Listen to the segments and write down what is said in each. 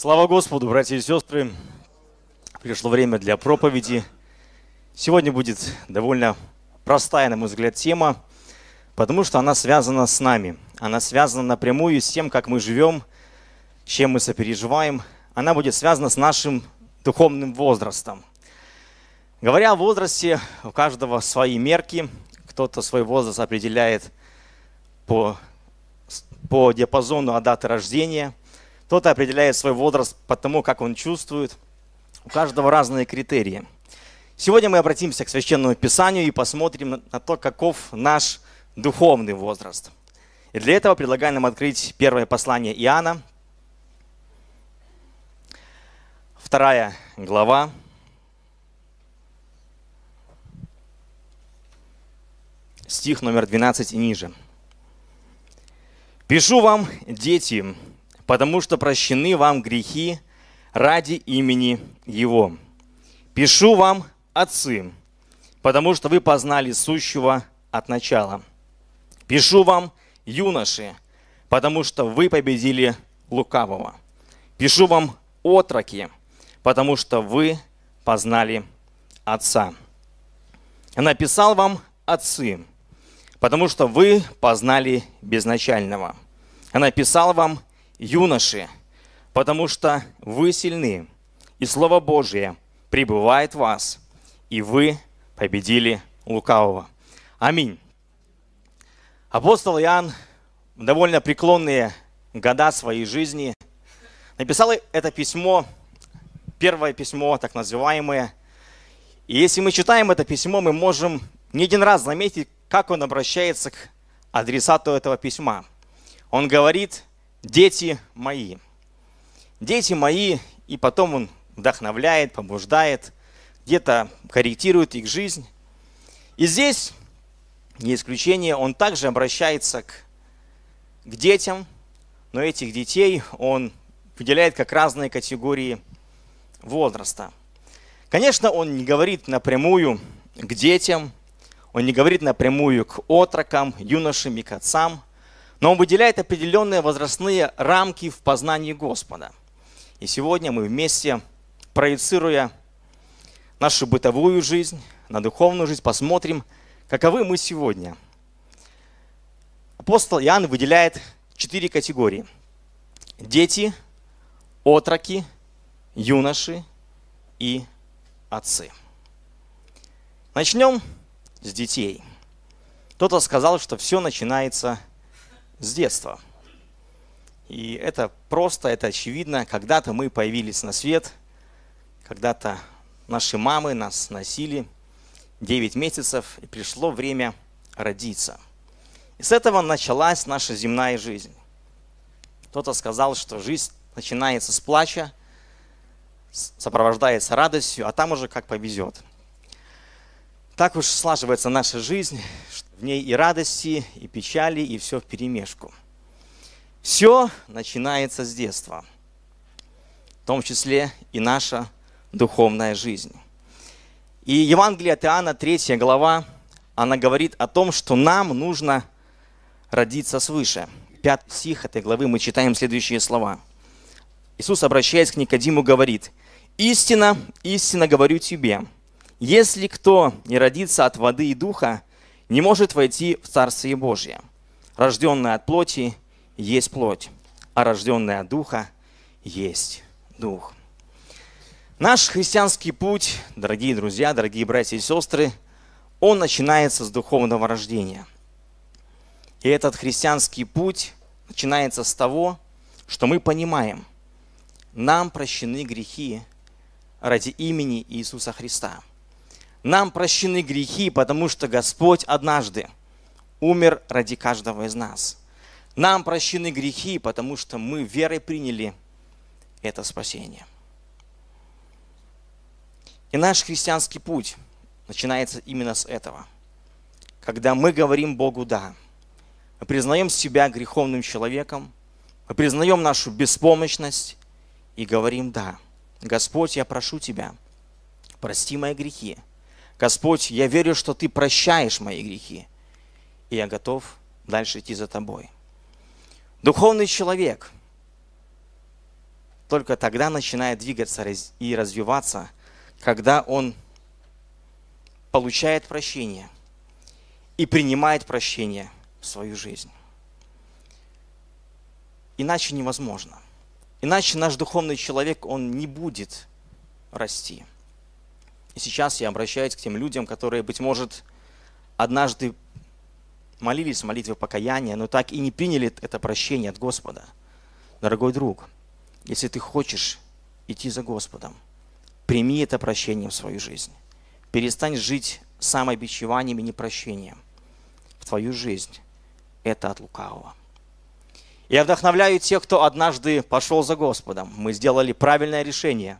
Слава Господу, братья и сестры! Пришло время для проповеди. Сегодня будет довольно простая, на мой взгляд, тема, потому что она связана с нами. Она связана напрямую с тем, как мы живем, чем мы сопереживаем. Она будет связана с нашим духовным возрастом. Говоря о возрасте, у каждого свои мерки. Кто-то свой возраст определяет по, по диапазону от даты рождения – кто-то определяет свой возраст по тому, как он чувствует. У каждого разные критерии. Сегодня мы обратимся к Священному Писанию и посмотрим на то, каков наш духовный возраст. И для этого предлагаю нам открыть первое послание Иоанна, вторая глава, стих номер 12 и ниже. «Пишу вам, дети, потому что прощены вам грехи ради имени Его. Пишу вам, отцы, потому что вы познали сущего от начала. Пишу вам, юноши, потому что вы победили лукавого. Пишу вам, отроки, потому что вы познали Отца. Написал вам, отцы, потому что вы познали безначального. Написал вам, юноши, потому что вы сильны, и Слово Божие пребывает в вас, и вы победили лукавого. Аминь. Апостол Иоанн в довольно преклонные года своей жизни написал это письмо, первое письмо, так называемое. И если мы читаем это письмо, мы можем не один раз заметить, как он обращается к адресату этого письма. Он говорит, дети мои. Дети мои, и потом он вдохновляет, побуждает, где-то корректирует их жизнь. И здесь, не исключение, он также обращается к, к детям, но этих детей он выделяет как разные категории возраста. Конечно, он не говорит напрямую к детям, он не говорит напрямую к отрокам, юношам и к отцам – но он выделяет определенные возрастные рамки в познании Господа. И сегодня мы вместе, проецируя нашу бытовую жизнь, на духовную жизнь, посмотрим, каковы мы сегодня. Апостол Иоанн выделяет четыре категории. Дети, отроки, юноши и отцы. Начнем с детей. Кто-то сказал, что все начинается с детства. И это просто, это очевидно. Когда-то мы появились на свет, когда-то наши мамы нас носили 9 месяцев, и пришло время родиться. И с этого началась наша земная жизнь. Кто-то сказал, что жизнь начинается с плача, сопровождается радостью, а там уже как повезет. Так уж слаживается наша жизнь, в ней и радости, и печали, и все в перемешку. Все начинается с детства, в том числе и наша духовная жизнь. И Евангелие от Иоанна, 3 глава, она говорит о том, что нам нужно родиться свыше. Пятый стих этой главы мы читаем следующие слова. Иисус, обращаясь к Никодиму, говорит, «Истина, истинно говорю тебе, если кто не родится от воды и духа, не может войти в Царствие Божье. Рожденный от плоти есть плоть, а рожденный от духа есть дух. Наш христианский путь, дорогие друзья, дорогие братья и сестры, он начинается с духовного рождения. И этот христианский путь начинается с того, что мы понимаем, нам прощены грехи ради имени Иисуса Христа – нам прощены грехи, потому что Господь однажды умер ради каждого из нас. Нам прощены грехи, потому что мы верой приняли это спасение. И наш христианский путь начинается именно с этого. Когда мы говорим Богу «да», мы признаем себя греховным человеком, мы признаем нашу беспомощность и говорим «да». Господь, я прошу Тебя, прости мои грехи, Господь, я верю, что Ты прощаешь мои грехи, и я готов дальше идти за Тобой. Духовный человек, только тогда начинает двигаться и развиваться, когда он получает прощение и принимает прощение в свою жизнь. Иначе невозможно. Иначе наш духовный человек, он не будет расти. Сейчас я обращаюсь к тем людям, которые, быть может, однажды молились молитвы покаяния, но так и не приняли это прощение от Господа. Дорогой друг, если ты хочешь идти за Господом, прими это прощение в свою жизнь. Перестань жить самобичеванием и непрощением в твою жизнь. Это от лукавого. Я вдохновляю тех, кто однажды пошел за Господом. Мы сделали правильное решение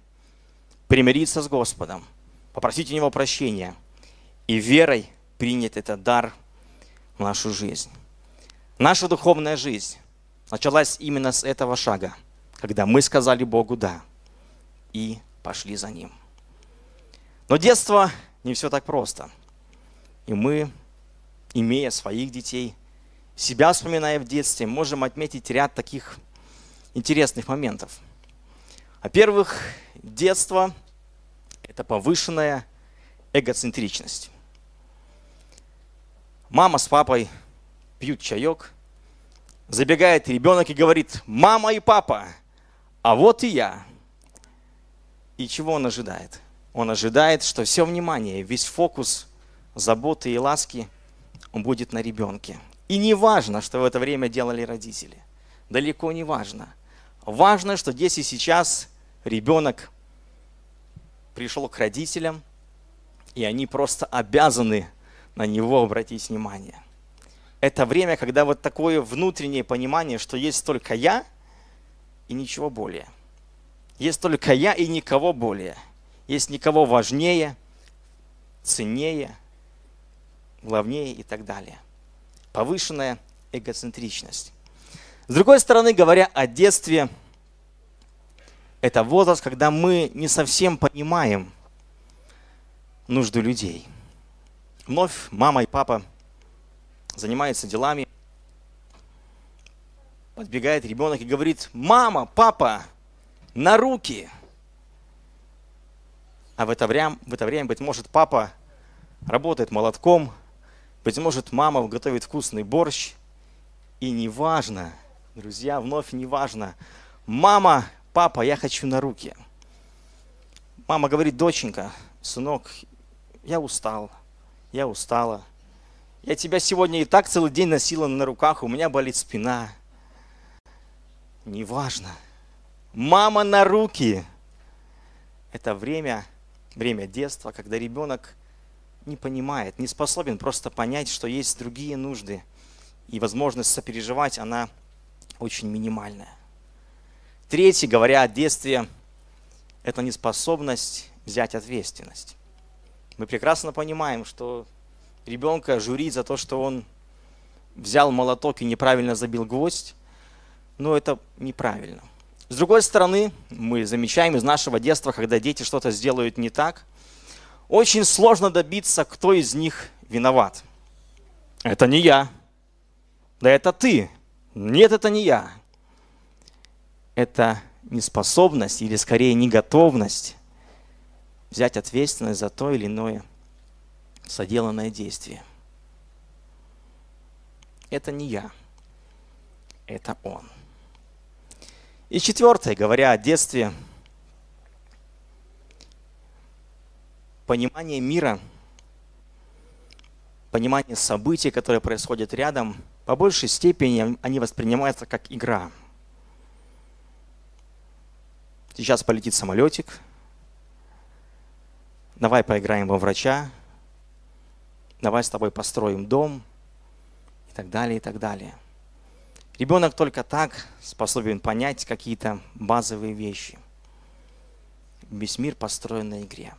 примириться с Господом, попросить у Него прощения и верой принять этот дар в нашу жизнь. Наша духовная жизнь началась именно с этого шага, когда мы сказали Богу «да» и пошли за Ним. Но детство не все так просто. И мы, имея своих детей, себя вспоминая в детстве, можем отметить ряд таких интересных моментов. Во-первых, детство – это повышенная эгоцентричность. Мама с папой пьют чаек, забегает ребенок и говорит, мама и папа, а вот и я. И чего он ожидает? Он ожидает, что все внимание, весь фокус заботы и ласки он будет на ребенке. И не важно, что в это время делали родители. Далеко не важно. Важно, что здесь и сейчас ребенок пришел к родителям, и они просто обязаны на него обратить внимание. Это время, когда вот такое внутреннее понимание, что есть только я и ничего более. Есть только я и никого более. Есть никого важнее, ценнее, главнее и так далее повышенная эгоцентричность. С другой стороны, говоря о детстве, это возраст, когда мы не совсем понимаем нужду людей. Вновь мама и папа занимаются делами. Подбегает ребенок и говорит, мама, папа, на руки. А в это время, в это время быть может, папа работает молотком, быть может, мама готовит вкусный борщ. И неважно, друзья, вновь неважно. Мама, папа, я хочу на руки. Мама говорит, доченька, сынок, я устал, я устала. Я тебя сегодня и так целый день носила на руках, у меня болит спина. Неважно. Мама на руки. Это время, время детства, когда ребенок не понимает, не способен просто понять, что есть другие нужды. И возможность сопереживать, она очень минимальная. Третье, говоря о детстве, это неспособность взять ответственность. Мы прекрасно понимаем, что ребенка журить за то, что он взял молоток и неправильно забил гвоздь, но это неправильно. С другой стороны, мы замечаем из нашего детства, когда дети что-то сделают не так – очень сложно добиться, кто из них виноват. Это не я. Да это ты. Нет, это не я. Это неспособность или скорее неготовность взять ответственность за то или иное соделанное действие. Это не я. Это он. И четвертое, говоря о детстве – понимание мира, понимание событий, которые происходят рядом, по большей степени они воспринимаются как игра. Сейчас полетит самолетик, давай поиграем во врача, давай с тобой построим дом и так далее, и так далее. Ребенок только так способен понять какие-то базовые вещи. Весь мир построен на игре.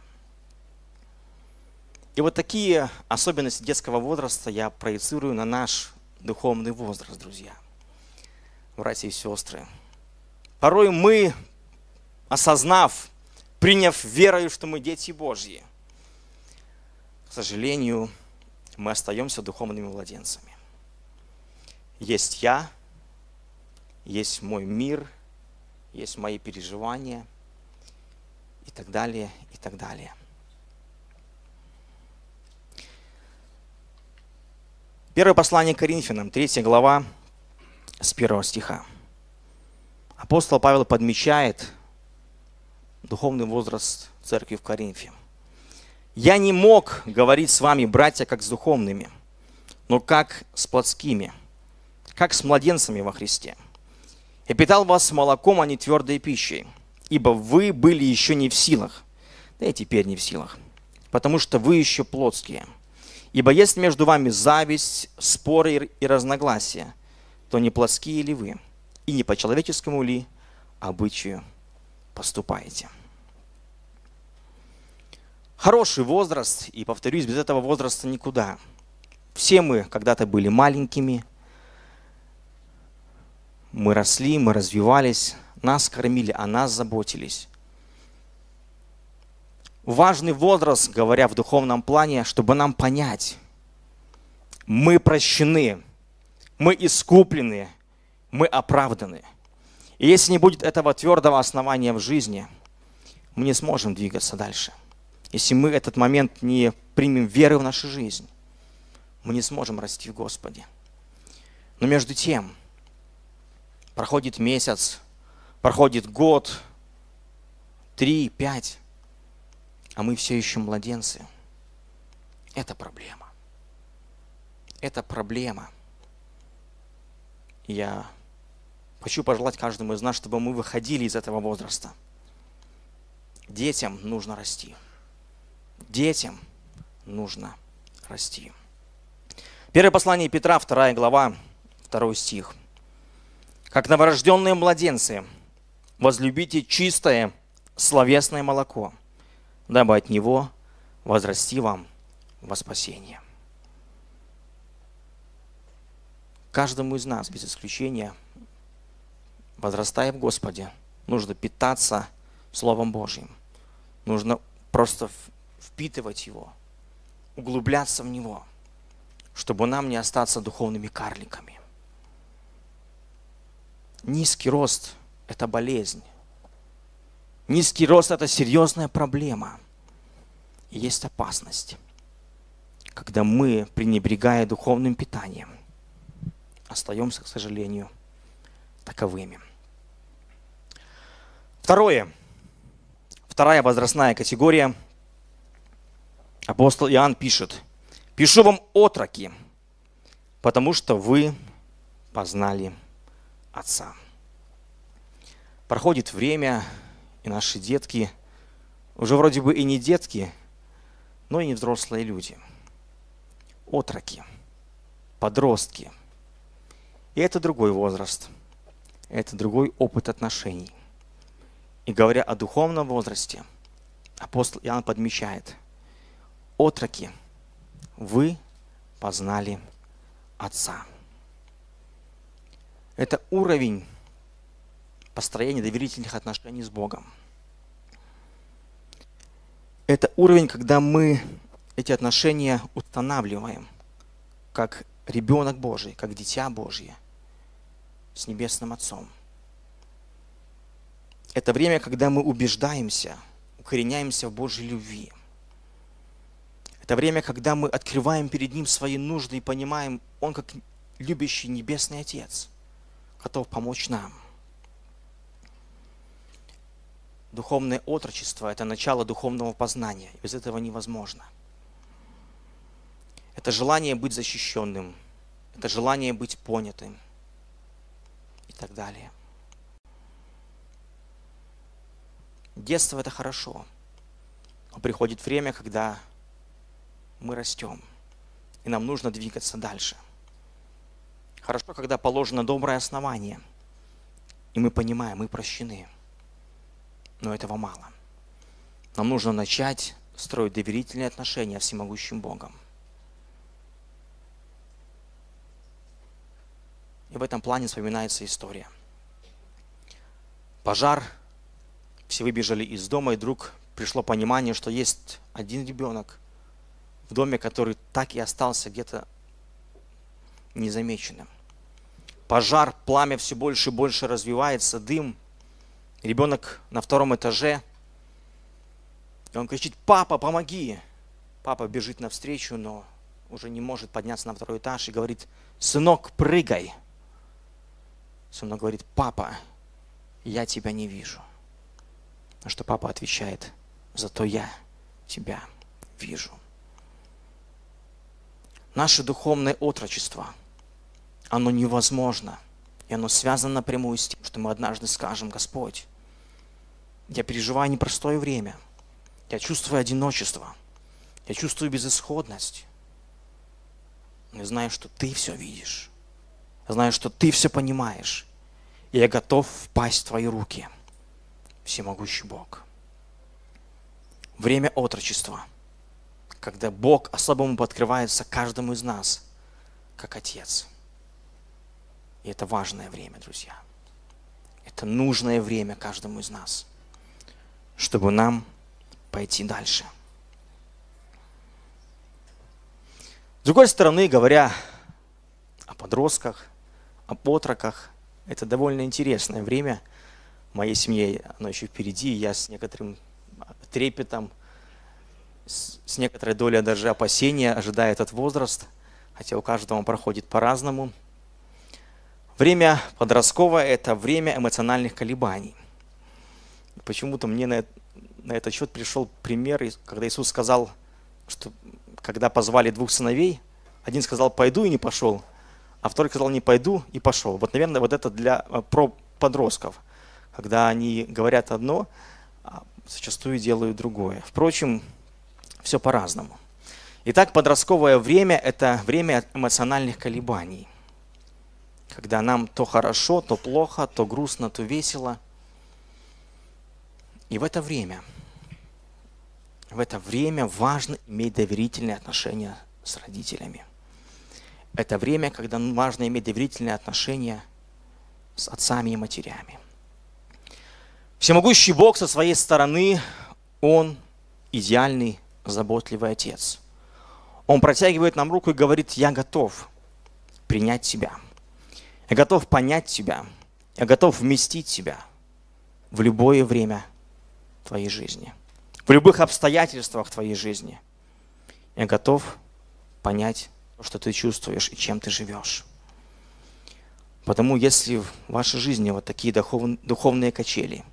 И вот такие особенности детского возраста я проецирую на наш духовный возраст, друзья, братья и сестры. Порой мы, осознав, приняв верою, что мы дети Божьи, к сожалению, мы остаемся духовными младенцами. Есть я, есть мой мир, есть мои переживания и так далее, и так далее. Первое послание к Коринфянам, 3 глава, с 1 стиха. Апостол Павел подмечает духовный возраст церкви в Коринфе. «Я не мог говорить с вами, братья, как с духовными, но как с плотскими, как с младенцами во Христе. Я питал вас молоком, а не твердой пищей, ибо вы были еще не в силах, да и теперь не в силах, потому что вы еще плотские. Ибо есть между вами зависть, споры и разногласия, то не плотские ли вы, и не по человеческому ли обычаю поступаете. Хороший возраст, и повторюсь, без этого возраста никуда. Все мы когда-то были маленькими, мы росли, мы развивались, нас кормили, о нас заботились. Важный возраст, говоря в духовном плане, чтобы нам понять, мы прощены, мы искуплены, мы оправданы. И если не будет этого твердого основания в жизни, мы не сможем двигаться дальше. Если мы этот момент не примем веры в нашу жизнь, мы не сможем расти в Господе. Но между тем, проходит месяц, проходит год, три, пять, а мы все еще младенцы. Это проблема. Это проблема. Я хочу пожелать каждому из нас, чтобы мы выходили из этого возраста. Детям нужно расти. Детям нужно расти. Первое послание Петра, вторая глава, второй стих. Как новорожденные младенцы, возлюбите чистое словесное молоко, дабы от него возрасти вам во спасение. Каждому из нас, без исключения, возрастая в Господе, нужно питаться Словом Божьим. Нужно просто впитывать его, углубляться в него, чтобы нам не остаться духовными карликами. Низкий рост – это болезнь. Низкий рост – это серьезная проблема. И есть опасность, когда мы, пренебрегая духовным питанием, остаемся, к сожалению, таковыми. Второе. Вторая возрастная категория. Апостол Иоанн пишет. «Пишу вам, отроки, потому что вы познали Отца». Проходит время, и наши детки уже вроде бы и не детки, но и не взрослые люди. Отроки, подростки. И это другой возраст. Это другой опыт отношений. И говоря о духовном возрасте, апостол Иоанн подмечает, отроки, вы познали Отца. Это уровень построения доверительных отношений с Богом. Это уровень, когда мы эти отношения устанавливаем как ребенок Божий, как дитя Божье с Небесным Отцом. Это время, когда мы убеждаемся, укореняемся в Божьей любви. Это время, когда мы открываем перед Ним свои нужды и понимаем, Он как любящий Небесный Отец готов помочь нам – Духовное отрочество – это начало духовного познания. Без этого невозможно. Это желание быть защищенным, это желание быть понятым и так далее. Детство – это хорошо. Но приходит время, когда мы растем, и нам нужно двигаться дальше. Хорошо, когда положено доброе основание, и мы понимаем, мы прощены – но этого мало. Нам нужно начать строить доверительные отношения с всемогущим Богом. И в этом плане вспоминается история. Пожар, все выбежали из дома, и вдруг пришло понимание, что есть один ребенок в доме, который так и остался где-то незамеченным. Пожар, пламя все больше и больше развивается, дым – Ребенок на втором этаже, и он кричит, папа, помоги. Папа бежит навстречу, но уже не может подняться на второй этаж и говорит, сынок, прыгай. Сынок говорит, папа, я тебя не вижу. На что папа отвечает, зато я тебя вижу. Наше духовное отрочество, оно невозможно. И оно связано напрямую с тем, что мы однажды скажем, Господь, я переживаю непростое время. Я чувствую одиночество. Я чувствую безысходность. Я знаю, что ты все видишь. Я знаю, что ты все понимаешь. И я готов впасть в твои руки. Всемогущий Бог. Время отрочества, когда Бог особому открывается каждому из нас, как Отец. И это важное время, друзья. Это нужное время каждому из нас, чтобы нам пойти дальше – С другой стороны, говоря о подростках, о отроках, это довольно интересное время. Моей семье оно еще впереди, и я с некоторым трепетом, с некоторой долей даже опасения ожидаю этот возраст, хотя у каждого он проходит по-разному. Время подростковое – это время эмоциональных колебаний. Почему-то мне на, на этот счет пришел пример, когда Иисус сказал, что когда позвали двух сыновей, один сказал «пойду» и не пошел, а второй сказал «не пойду» и пошел. Вот, наверное, вот это для э, про подростков, когда они говорят одно, а зачастую делают другое. Впрочем, все по-разному. Итак, подростковое время – это время эмоциональных колебаний, когда нам то хорошо, то плохо, то грустно, то весело. И в это время – в это время важно иметь доверительные отношения с родителями. Это время, когда важно иметь доверительные отношения с отцами и матерями. Всемогущий Бог со своей стороны, Он идеальный, заботливый Отец. Он протягивает нам руку и говорит, я готов принять тебя. Я готов понять тебя. Я готов вместить тебя в любое время твоей жизни в любых обстоятельствах твоей жизни. Я готов понять, что ты чувствуешь и чем ты живешь. Потому если в вашей жизни вот такие духовные качели,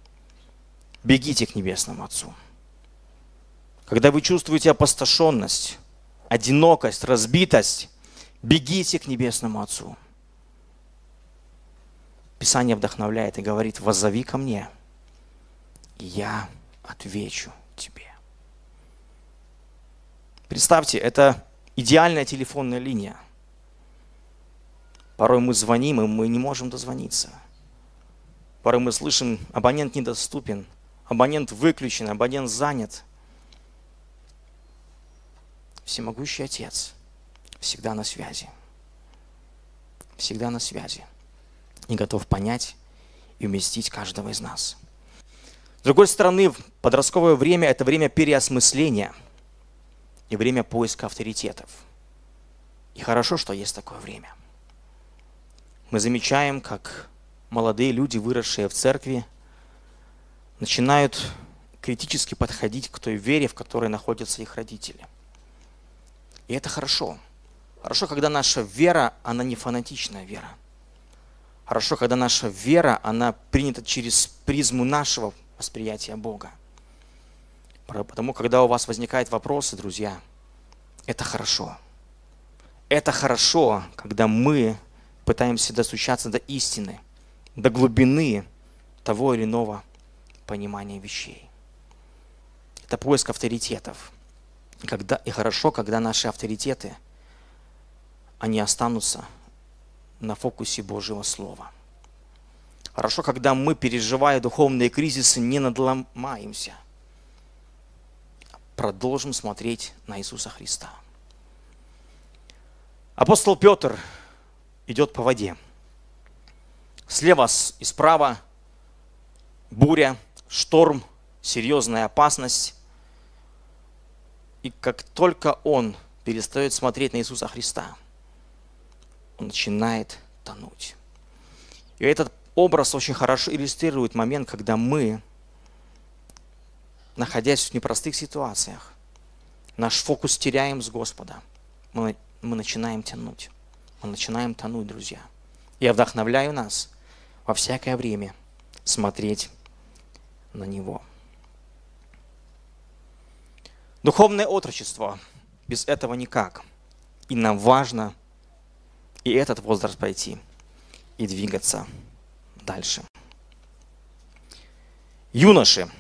бегите к Небесному Отцу. Когда вы чувствуете опустошенность, одинокость, разбитость, бегите к Небесному Отцу. Писание вдохновляет и говорит, воззови ко мне, и я отвечу тебе. Представьте, это идеальная телефонная линия. Порой мы звоним, и мы не можем дозвониться. Порой мы слышим, абонент недоступен, абонент выключен, абонент занят. Всемогущий Отец всегда на связи. Всегда на связи. И готов понять и уместить каждого из нас. С другой стороны, подростковое время – это время переосмысления и время поиска авторитетов. И хорошо, что есть такое время. Мы замечаем, как молодые люди, выросшие в церкви, начинают критически подходить к той вере, в которой находятся их родители. И это хорошо. Хорошо, когда наша вера, она не фанатичная вера. Хорошо, когда наша вера, она принята через призму нашего восприятия Бога. Потому когда у вас возникают вопросы, друзья, это хорошо. Это хорошо, когда мы пытаемся достучаться до истины, до глубины того или иного понимания вещей. Это поиск авторитетов. Когда, и хорошо, когда наши авторитеты, они останутся на фокусе Божьего Слова. Хорошо, когда мы, переживая духовные кризисы, не надломаемся. Продолжим смотреть на Иисуса Христа. Апостол Петр идет по воде. Слева и справа буря, шторм, серьезная опасность. И как только он перестает смотреть на Иисуса Христа, он начинает тонуть. И этот образ очень хорошо иллюстрирует момент, когда мы, находясь в непростых ситуациях, наш фокус теряем с Господа. Мы, мы начинаем тянуть. Мы начинаем тонуть, друзья. Я вдохновляю нас во всякое время смотреть на Него. Духовное отрочество. Без этого никак. И нам важно и этот возраст пройти, и двигаться дальше. Юноши.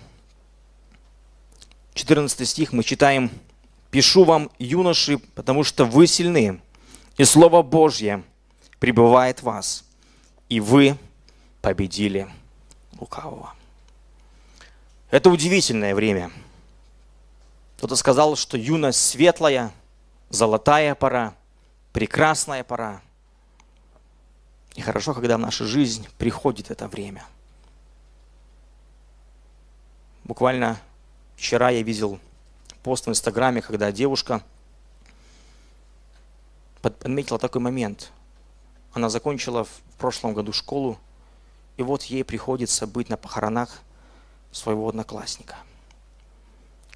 14 стих мы читаем. «Пишу вам, юноши, потому что вы сильны, и Слово Божье пребывает в вас, и вы победили лукавого». Это удивительное время. Кто-то сказал, что юность светлая, золотая пора, прекрасная пора. И хорошо, когда в нашу жизнь приходит это время. Буквально вчера я видел пост в Инстаграме, когда девушка подметила такой момент. Она закончила в прошлом году школу, и вот ей приходится быть на похоронах своего одноклассника.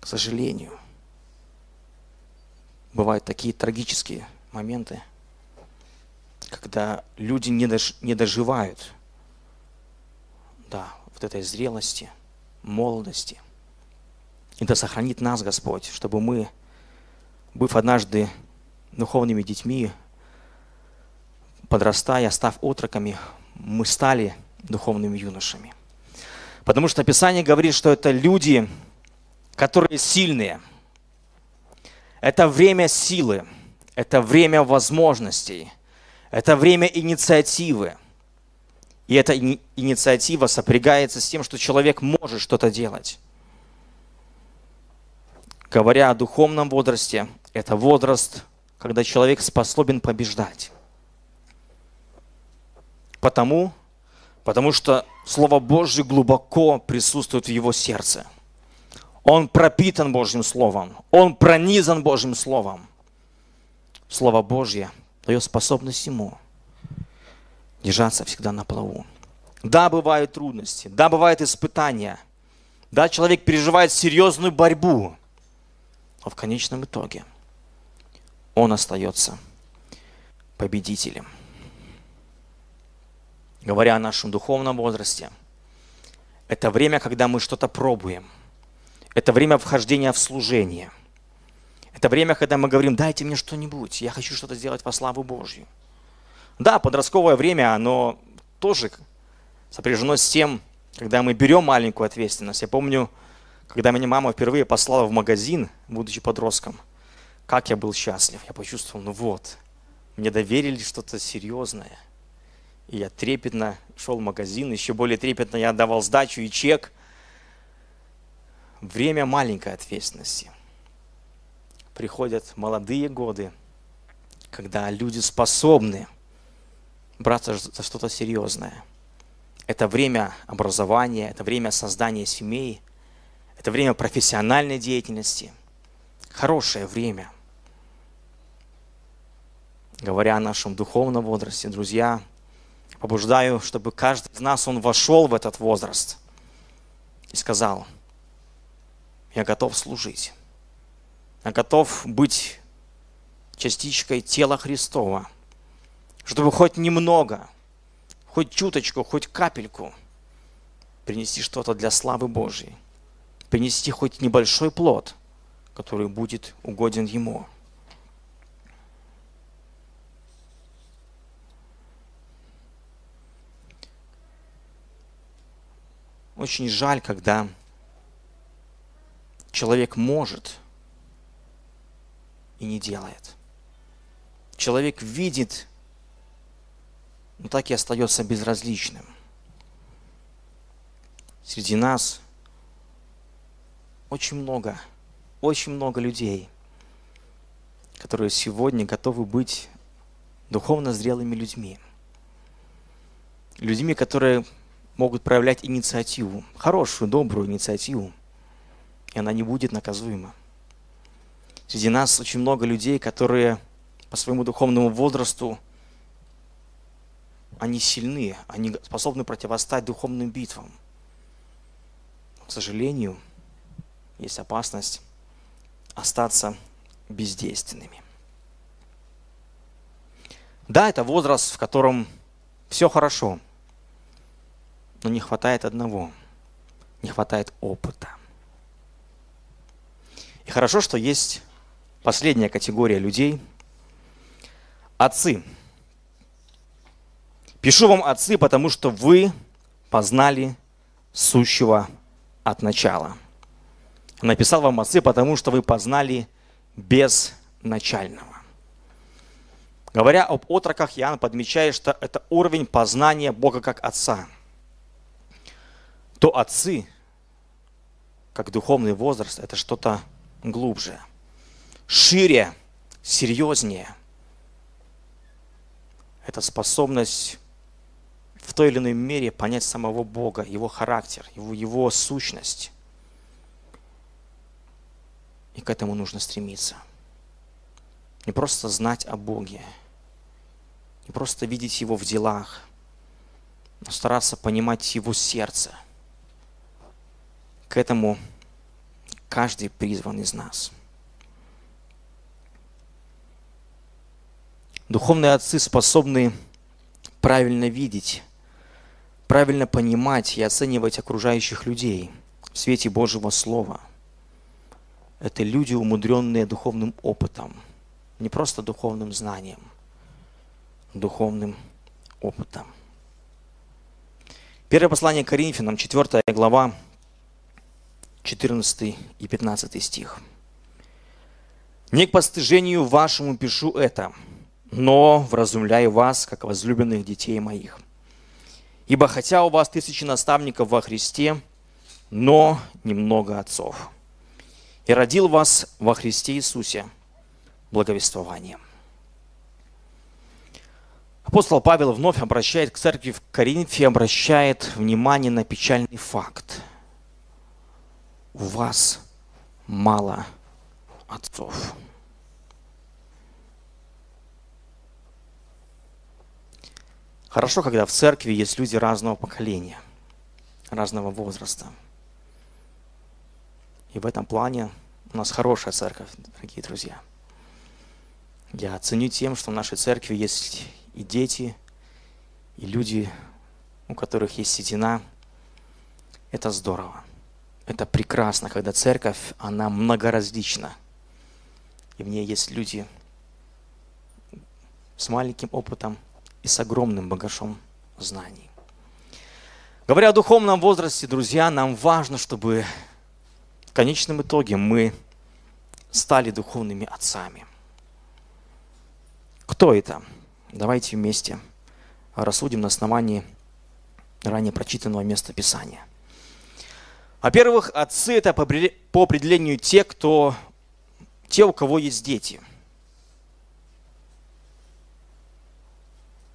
К сожалению, бывают такие трагические моменты – когда люди не, дож, не доживают да, вот этой зрелости, молодости. И да сохранит нас Господь, чтобы мы, быв однажды духовными детьми, подрастая, став отроками, мы стали духовными юношами. Потому что Писание говорит, что это люди, которые сильные. Это время силы, это время возможностей – это время инициативы. И эта инициатива сопрягается с тем, что человек может что-то делать. Говоря о духовном возрасте, это возраст, когда человек способен побеждать. Потому, потому что Слово Божье глубоко присутствует в его сердце. Он пропитан Божьим Словом. Он пронизан Божьим Словом. Слово Божье дает способность ему держаться всегда на плаву. Да, бывают трудности, да, бывают испытания, да, человек переживает серьезную борьбу, но в конечном итоге он остается победителем. Говоря о нашем духовном возрасте, это время, когда мы что-то пробуем. Это время вхождения в служение – это время, когда мы говорим, дайте мне что-нибудь, я хочу что-то сделать во славу Божью. Да, подростковое время, оно тоже сопряжено с тем, когда мы берем маленькую ответственность. Я помню, когда меня мама впервые послала в магазин, будучи подростком, как я был счастлив. Я почувствовал, ну вот, мне доверили что-то серьезное. И я трепетно шел в магазин, еще более трепетно я отдавал сдачу и чек. Время маленькой ответственности – приходят молодые годы, когда люди способны браться за что-то серьезное. Это время образования, это время создания семей, это время профессиональной деятельности. Хорошее время. Говоря о нашем духовном возрасте, друзья, побуждаю, чтобы каждый из нас, он вошел в этот возраст и сказал, я готов служить а готов быть частичкой тела Христова, чтобы хоть немного, хоть чуточку, хоть капельку принести что-то для славы Божьей, принести хоть небольшой плод, который будет угоден Ему. Очень жаль, когда человек может – и не делает. Человек видит, но так и остается безразличным. Среди нас очень много, очень много людей, которые сегодня готовы быть духовно зрелыми людьми. Людьми, которые могут проявлять инициативу, хорошую, добрую инициативу, и она не будет наказуема. Среди нас очень много людей, которые по своему духовному возрасту они сильны, они способны противостать духовным битвам. К сожалению, есть опасность остаться бездейственными. Да, это возраст, в котором все хорошо, но не хватает одного, не хватает опыта. И хорошо, что есть последняя категория людей – отцы. Пишу вам, отцы, потому что вы познали сущего от начала. Написал вам отцы, потому что вы познали безначального. Говоря об отроках, Иоанн подмечает, что это уровень познания Бога как Отца. То отцы, как духовный возраст, это что-то глубже, шире, серьезнее. Это способность в той или иной мере понять самого Бога, Его характер, Его, его сущность. И к этому нужно стремиться. Не просто знать о Боге, не просто видеть Его в делах, но стараться понимать Его сердце. К этому каждый призван из нас. Духовные отцы способны правильно видеть, правильно понимать и оценивать окружающих людей в свете Божьего Слова. Это люди, умудренные духовным опытом, не просто духовным знанием, духовным опытом. Первое послание Коринфянам, 4 глава, 14 и 15 стих. «Не к постыжению вашему пишу это, но вразумляю вас, как возлюбленных детей моих. Ибо хотя у вас тысячи наставников во Христе, но немного отцов. И родил вас во Христе Иисусе благовествованием». Апостол Павел вновь обращает к церкви в Коринфе, обращает внимание на печальный факт – у вас мало отцов. Хорошо, когда в церкви есть люди разного поколения, разного возраста. И в этом плане у нас хорошая церковь, дорогие друзья. Я ценю тем, что в нашей церкви есть и дети, и люди, у которых есть седина. Это здорово. Это прекрасно, когда церковь, она многоразлична. И в ней есть люди с маленьким опытом и с огромным багажом знаний. Говоря о духовном возрасте, друзья, нам важно, чтобы в конечном итоге мы стали духовными отцами. Кто это? Давайте вместе рассудим на основании ранее прочитанного места Писания. Во-первых, отцы это по определению те, кто, те, у кого есть дети.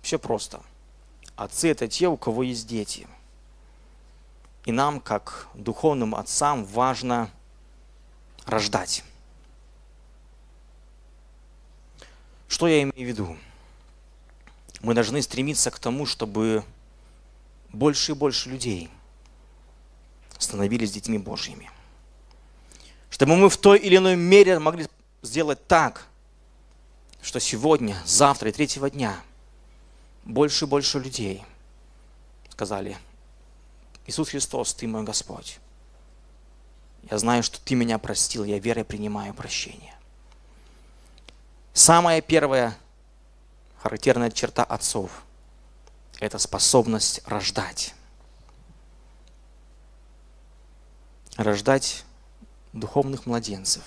Все просто. Отцы это те, у кого есть дети. И нам, как духовным отцам, важно рождать. Что я имею в виду? Мы должны стремиться к тому, чтобы больше и больше людей – становились детьми Божьими. Чтобы мы в той или иной мере могли сделать так, что сегодня, завтра и третьего дня больше и больше людей сказали, Иисус Христос, Ты мой Господь. Я знаю, что Ты меня простил, я верой принимаю прощение. Самая первая характерная черта отцов – это способность рождать. Рождать духовных младенцев.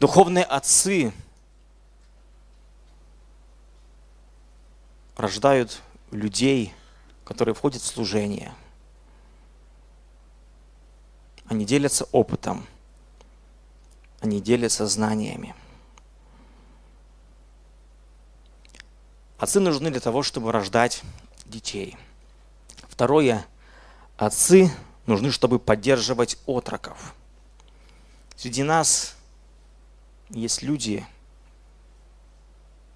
Духовные отцы рождают людей, которые входят в служение. Они делятся опытом, они делятся знаниями. Отцы нужны для того, чтобы рождать детей. Второе. Отцы нужны, чтобы поддерживать отроков. Среди нас есть люди,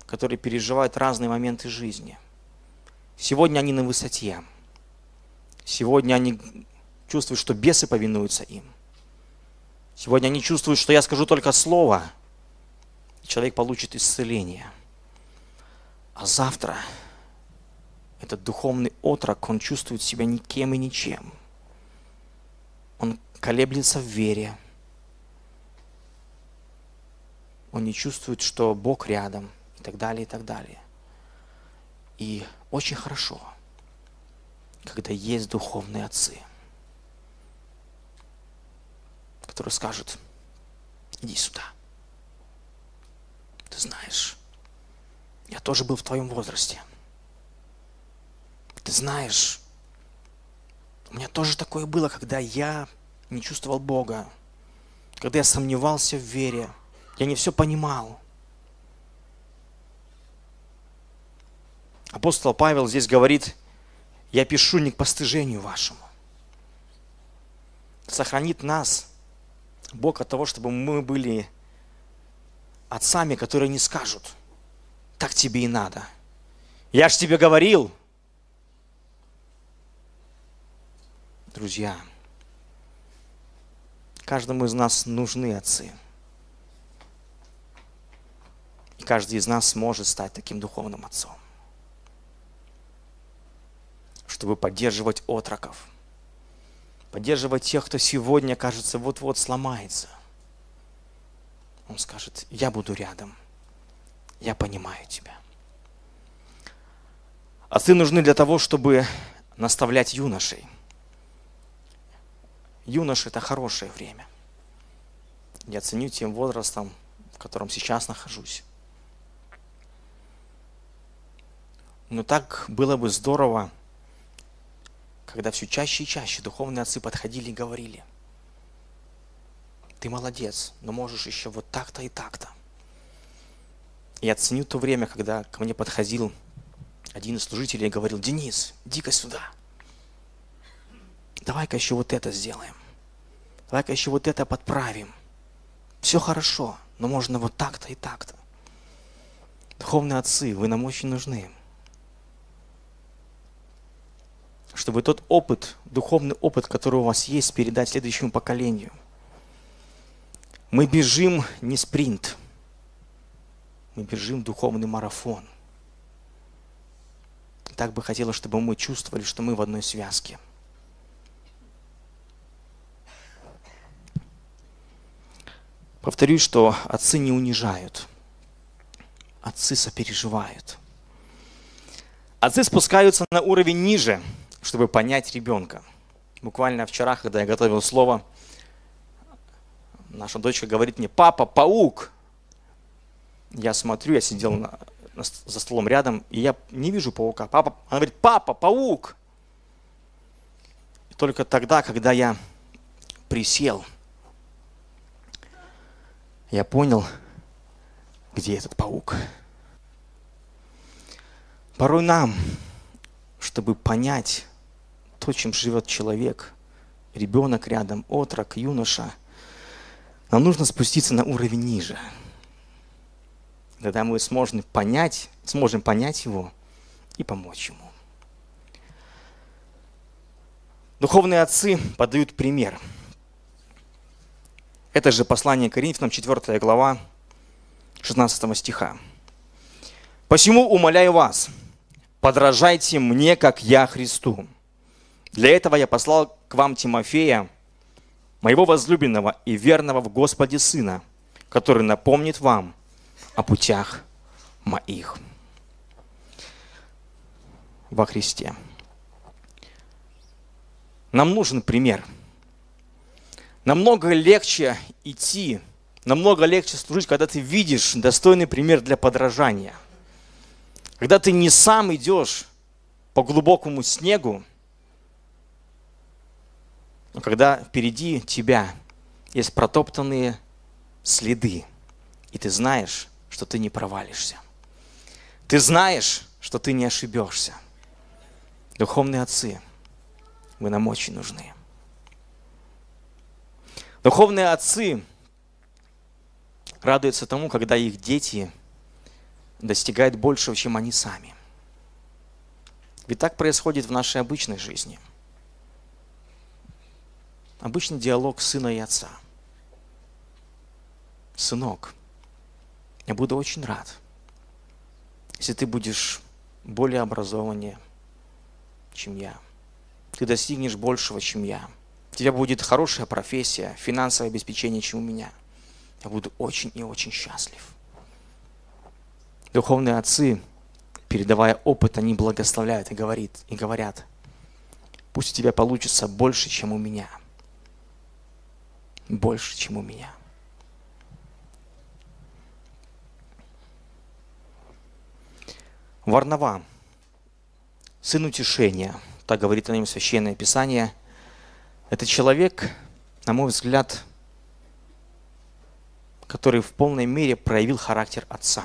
которые переживают разные моменты жизни. Сегодня они на высоте. Сегодня они чувствуют, что бесы повинуются им. Сегодня они чувствуют, что я скажу только слово, и человек получит исцеление. А завтра этот духовный отрок, он чувствует себя никем и ничем. Он колеблется в вере. Он не чувствует, что Бог рядом и так далее, и так далее. И очень хорошо, когда есть духовные отцы, которые скажут, иди сюда. Ты знаешь, я тоже был в твоем возрасте. Ты знаешь, у меня тоже такое было, когда я не чувствовал Бога, когда я сомневался в вере, я не все понимал. Апостол Павел здесь говорит, я пишу не к постыжению вашему. Сохранит нас Бог от того, чтобы мы были отцами, которые не скажут, так тебе и надо. Я ж тебе говорил. Друзья, каждому из нас нужны отцы. И каждый из нас может стать таким духовным отцом чтобы поддерживать отроков, поддерживать тех, кто сегодня, кажется, вот-вот сломается. Он скажет, я буду рядом, я понимаю тебя. Отцы нужны для того, чтобы наставлять юношей. Юноши – это хорошее время. Я ценю тем возрастом, в котором сейчас нахожусь. Но так было бы здорово, когда все чаще и чаще духовные отцы подходили и говорили, ты молодец, но можешь еще вот так-то и так-то. Я ценю то время, когда ко мне подходил один из служителей и говорил, Денис, иди-ка сюда. Давай-ка еще вот это сделаем. Давай-ка еще вот это подправим. Все хорошо, но можно вот так-то и так-то. Духовные отцы, вы нам очень нужны. чтобы тот опыт, духовный опыт, который у вас есть, передать следующему поколению. Мы бежим не спринт, мы бежим духовный марафон. Так бы хотелось, чтобы мы чувствовали, что мы в одной связке. Повторюсь, что отцы не унижают, отцы сопереживают. Отцы спускаются на уровень ниже – чтобы понять ребенка. Буквально вчера, когда я готовил слово, наша дочка говорит мне, папа, паук. Я смотрю, я сидел на, на, за столом рядом, и я не вижу паука. Папа, она говорит, папа, паук. И только тогда, когда я присел, я понял, где этот паук. Порой нам, чтобы понять то, чем живет человек, ребенок рядом, отрок, юноша, нам нужно спуститься на уровень ниже. Тогда мы сможем понять, сможем понять его и помочь ему. Духовные отцы подают пример. Это же послание Коринфянам, 4 глава, 16 стиха. «Посему умоляю вас, подражайте мне, как я Христу». Для этого я послал к вам Тимофея, моего возлюбленного и верного в Господе Сына, который напомнит вам о путях моих во Христе. Нам нужен пример. Намного легче идти, намного легче служить, когда ты видишь достойный пример для подражания. Когда ты не сам идешь по глубокому снегу, но когда впереди тебя есть протоптанные следы, и ты знаешь, что ты не провалишься. Ты знаешь, что ты не ошибешься. Духовные отцы, вы нам очень нужны. Духовные отцы радуются тому, когда их дети достигает большего, чем они сами. Ведь так происходит в нашей обычной жизни. Обычный диалог сына и отца. Сынок, я буду очень рад, если ты будешь более образованнее, чем я. Ты достигнешь большего, чем я. У тебя будет хорошая профессия, финансовое обеспечение, чем у меня. Я буду очень и очень счастлив. Духовные отцы, передавая опыт, они благословляют и, говорит, и говорят, пусть у тебя получится больше, чем у меня. Больше, чем у меня. Варнава, сын утешения, так говорит о нем Священное Писание. Это человек, на мой взгляд, который в полной мере проявил характер отца.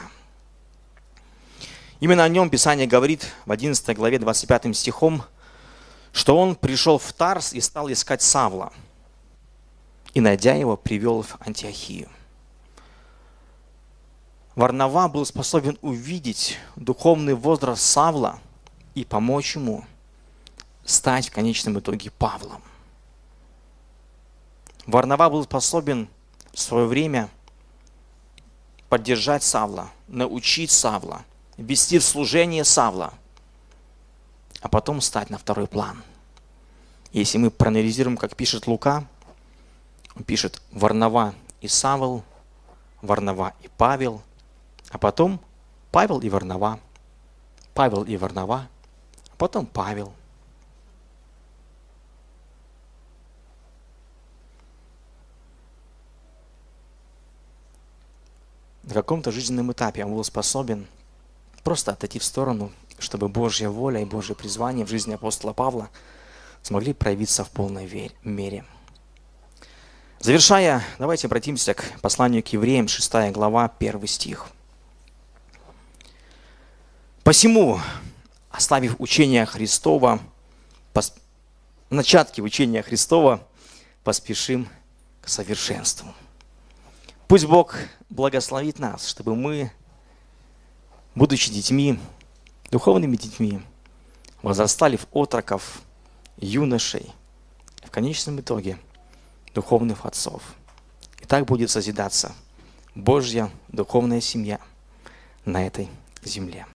Именно о нем Писание говорит в 11 главе 25 стихом, что он пришел в Тарс и стал искать Савла, и, найдя его, привел в Антиохию. Варнава был способен увидеть духовный возраст Савла и помочь ему стать в конечном итоге Павлом. Варнава был способен в свое время поддержать Савла, научить Савла, вести в служение Савла, а потом стать на второй план. Если мы проанализируем, как пишет Лука, он пишет Варнава и Савл, Варнава и Павел, а потом Павел и Варнава, Павел и Варнава, а потом Павел. На каком-то жизненном этапе он был способен просто отойти в сторону, чтобы Божья воля и Божье призвание в жизни апостола Павла смогли проявиться в полной мере. Завершая, давайте обратимся к посланию к евреям, 6 глава, 1 стих. Посему, оставив учение Христова, пос... начатки учения Христова, поспешим к совершенству. Пусть Бог благословит нас, чтобы мы, будучи детьми, духовными детьми, возрастали в отроков, юношей, в конечном итоге духовных отцов. И так будет созидаться Божья духовная семья на этой земле.